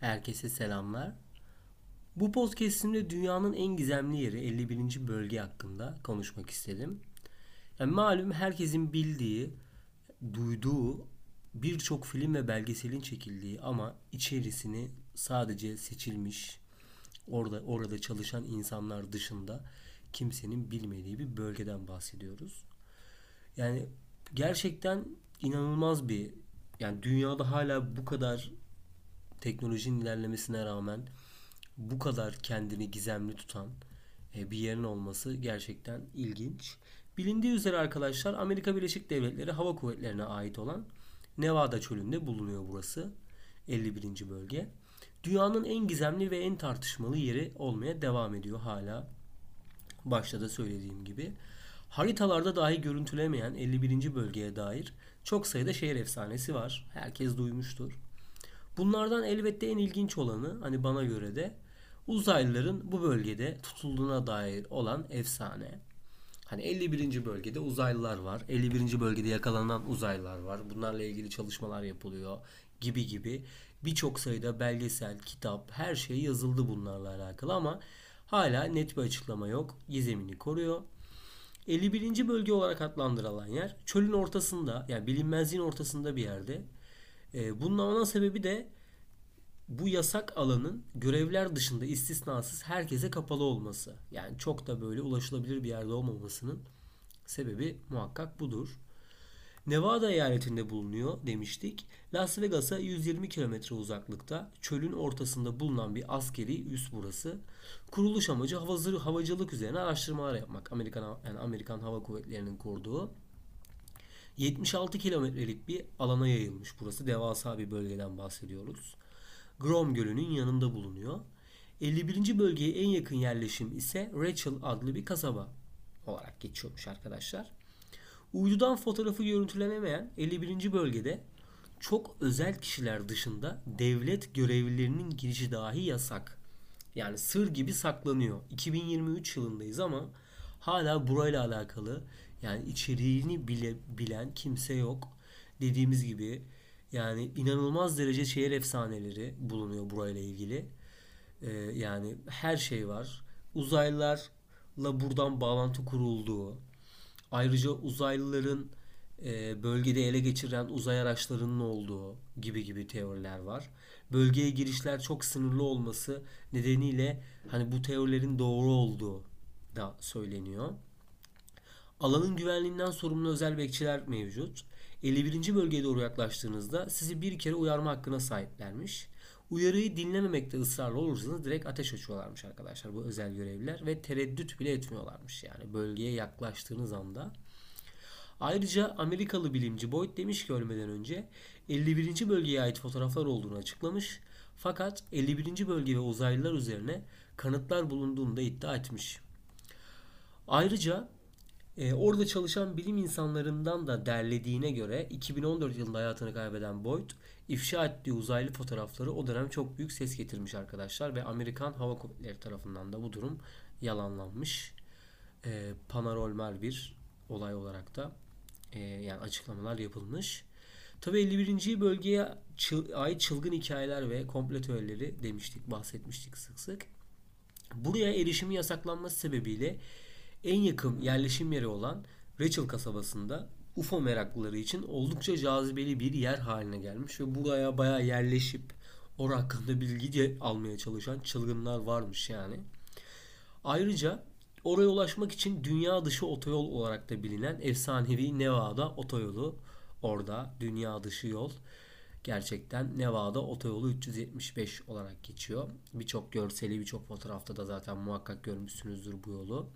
Herkese selamlar. Bu podcast'imde dünyanın en gizemli yeri 51. bölge hakkında konuşmak istedim. Yani malum herkesin bildiği, duyduğu birçok film ve belgeselin çekildiği ama içerisini sadece seçilmiş, orada orada çalışan insanlar dışında kimsenin bilmediği bir bölgeden bahsediyoruz. Yani gerçekten inanılmaz bir yani dünyada hala bu kadar teknolojinin ilerlemesine rağmen bu kadar kendini gizemli tutan e, bir yerin olması gerçekten ilginç. Bilindiği üzere arkadaşlar Amerika Birleşik Devletleri Hava Kuvvetleri'ne ait olan Nevada çölünde bulunuyor burası. 51. bölge. Dünyanın en gizemli ve en tartışmalı yeri olmaya devam ediyor hala. Başta da söylediğim gibi. Haritalarda dahi görüntülemeyen 51. bölgeye dair çok sayıda şehir efsanesi var. Herkes duymuştur. Bunlardan elbette en ilginç olanı hani bana göre de uzaylıların bu bölgede tutulduğuna dair olan efsane. Hani 51. bölgede uzaylılar var. 51. bölgede yakalanan uzaylılar var. Bunlarla ilgili çalışmalar yapılıyor gibi gibi. Birçok sayıda belgesel, kitap, her şey yazıldı bunlarla alakalı ama hala net bir açıklama yok. Gizemini koruyor. 51. bölge olarak adlandırılan yer çölün ortasında yani bilinmezliğin ortasında bir yerde. E, bunun ana sebebi de bu yasak alanın görevler dışında istisnasız herkese kapalı olması. Yani çok da böyle ulaşılabilir bir yerde olmamasının sebebi muhakkak budur. Nevada eyaletinde bulunuyor demiştik. Las Vegas'a 120 kilometre uzaklıkta çölün ortasında bulunan bir askeri üs burası. Kuruluş amacı havacılık üzerine araştırmalar yapmak. Amerikan yani Amerikan Hava Kuvvetleri'nin kurduğu 76 kilometrelik bir alana yayılmış burası. Devasa bir bölgeden bahsediyoruz. Grom Gölü'nün yanında bulunuyor. 51. bölgeye en yakın yerleşim ise Rachel adlı bir kasaba olarak geçiyormuş arkadaşlar. Uydudan fotoğrafı görüntülenemeyen 51. bölgede çok özel kişiler dışında devlet görevlilerinin girişi dahi yasak. Yani sır gibi saklanıyor. 2023 yılındayız ama hala burayla alakalı yani içeriğini bile bilen kimse yok. Dediğimiz gibi yani inanılmaz derece şehir efsaneleri bulunuyor burayla ilgili. Ee, yani her şey var. Uzaylılarla buradan bağlantı kurulduğu, ayrıca uzaylıların e, bölgede ele geçiren uzay araçlarının olduğu gibi gibi teoriler var. Bölgeye girişler çok sınırlı olması nedeniyle hani bu teorilerin doğru olduğu da söyleniyor. Alanın güvenliğinden sorumlu özel bekçiler mevcut. 51. bölgeye doğru yaklaştığınızda sizi bir kere uyarma hakkına sahiplermiş. Uyarıyı dinlememekte ısrarlı olursanız direkt ateş açıyorlarmış arkadaşlar bu özel görevliler ve tereddüt bile etmiyorlarmış yani bölgeye yaklaştığınız anda. Ayrıca Amerikalı bilimci Boyd demiş ki ölmeden önce 51. bölgeye ait fotoğraflar olduğunu açıklamış. Fakat 51. bölge ve uzaylılar üzerine kanıtlar bulunduğunu da iddia etmiş. Ayrıca e, orada çalışan bilim insanlarından da derlediğine göre 2014 yılında hayatını kaybeden Boyd ifşa ettiği uzaylı fotoğrafları o dönem çok büyük ses getirmiş arkadaşlar ve Amerikan Hava Kuvvetleri tarafından da bu durum yalanlanmış. E, Panarolmer bir olay olarak da e, yani açıklamalar yapılmış. Tabi 51. bölgeye çıl, ait çılgın hikayeler ve komplo teorileri demiştik, bahsetmiştik sık sık. Buraya erişimi yasaklanması sebebiyle en yakın yerleşim yeri olan Rachel kasabasında UFO meraklıları için oldukça cazibeli bir yer haline gelmiş ve buraya bayağı yerleşip o hakkında bilgi almaya çalışan çılgınlar varmış yani. Ayrıca oraya ulaşmak için dünya dışı otoyol olarak da bilinen efsanevi Nevada otoyolu orada dünya dışı yol gerçekten Nevada otoyolu 375 olarak geçiyor. Birçok görseli birçok fotoğrafta da zaten muhakkak görmüşsünüzdür bu yolu.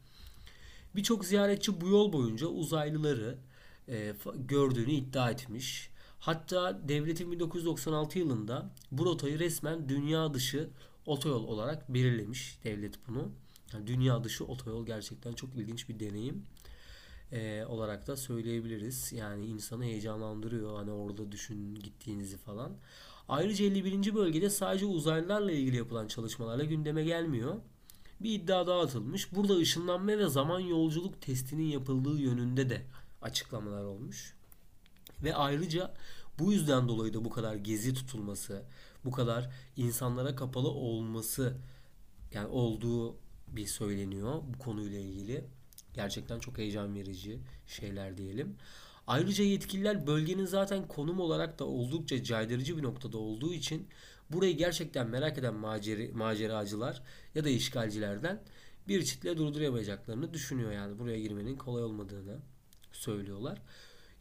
Birçok ziyaretçi bu yol boyunca uzaylıları e, gördüğünü iddia etmiş. Hatta devletin 1996 yılında bu rotayı resmen dünya dışı otoyol olarak belirlemiş devlet bunu. Yani dünya dışı otoyol gerçekten çok ilginç bir deneyim e, olarak da söyleyebiliriz. Yani insanı heyecanlandırıyor hani orada düşün gittiğinizi falan. Ayrıca 51. bölgede sadece uzaylılarla ilgili yapılan çalışmalarla gündeme gelmiyor bir iddia daha atılmış. Burada ışınlanma ve zaman yolculuk testinin yapıldığı yönünde de açıklamalar olmuş. Ve ayrıca bu yüzden dolayı da bu kadar gezi tutulması, bu kadar insanlara kapalı olması yani olduğu bir söyleniyor bu konuyla ilgili. Gerçekten çok heyecan verici şeyler diyelim. Ayrıca yetkililer bölgenin zaten konum olarak da oldukça caydırıcı bir noktada olduğu için burayı gerçekten merak eden maceri, maceracılar ya da işgalcilerden bir çitle durduramayacaklarını düşünüyor yani buraya girmenin kolay olmadığını söylüyorlar.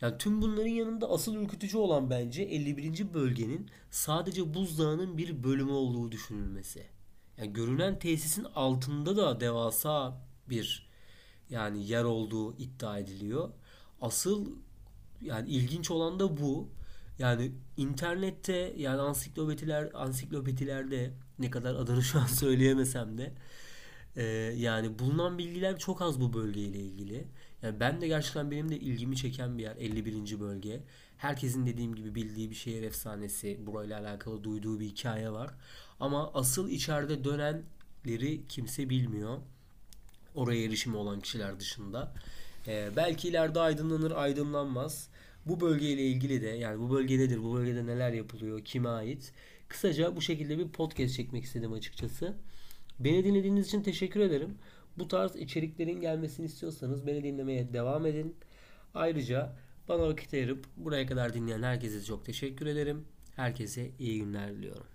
Yani tüm bunların yanında asıl ürkütücü olan bence 51. bölgenin sadece buzdağının bir bölümü olduğu düşünülmesi. Yani görünen tesisin altında da devasa bir yani yer olduğu iddia ediliyor. Asıl yani ilginç olan da bu. Yani internette yani ansiklopediler ansiklopedilerde ne kadar adını şu an söyleyemesem de e, yani bulunan bilgiler çok az bu bölgeyle ilgili. Yani ben de gerçekten benim de ilgimi çeken bir yer 51. bölge. Herkesin dediğim gibi bildiği bir şehir efsanesi, burayla alakalı duyduğu bir hikaye var. Ama asıl içeride dönenleri kimse bilmiyor. Oraya erişimi olan kişiler dışında. Ee, belki ileride aydınlanır, aydınlanmaz. Bu bölgeyle ilgili de yani bu bölge nedir, bu bölgede neler yapılıyor, kime ait? Kısaca bu şekilde bir podcast çekmek istedim açıkçası. Beni dinlediğiniz için teşekkür ederim. Bu tarz içeriklerin gelmesini istiyorsanız beni dinlemeye devam edin. Ayrıca bana vakit ayırıp buraya kadar dinleyen herkese çok teşekkür ederim. Herkese iyi günler diliyorum.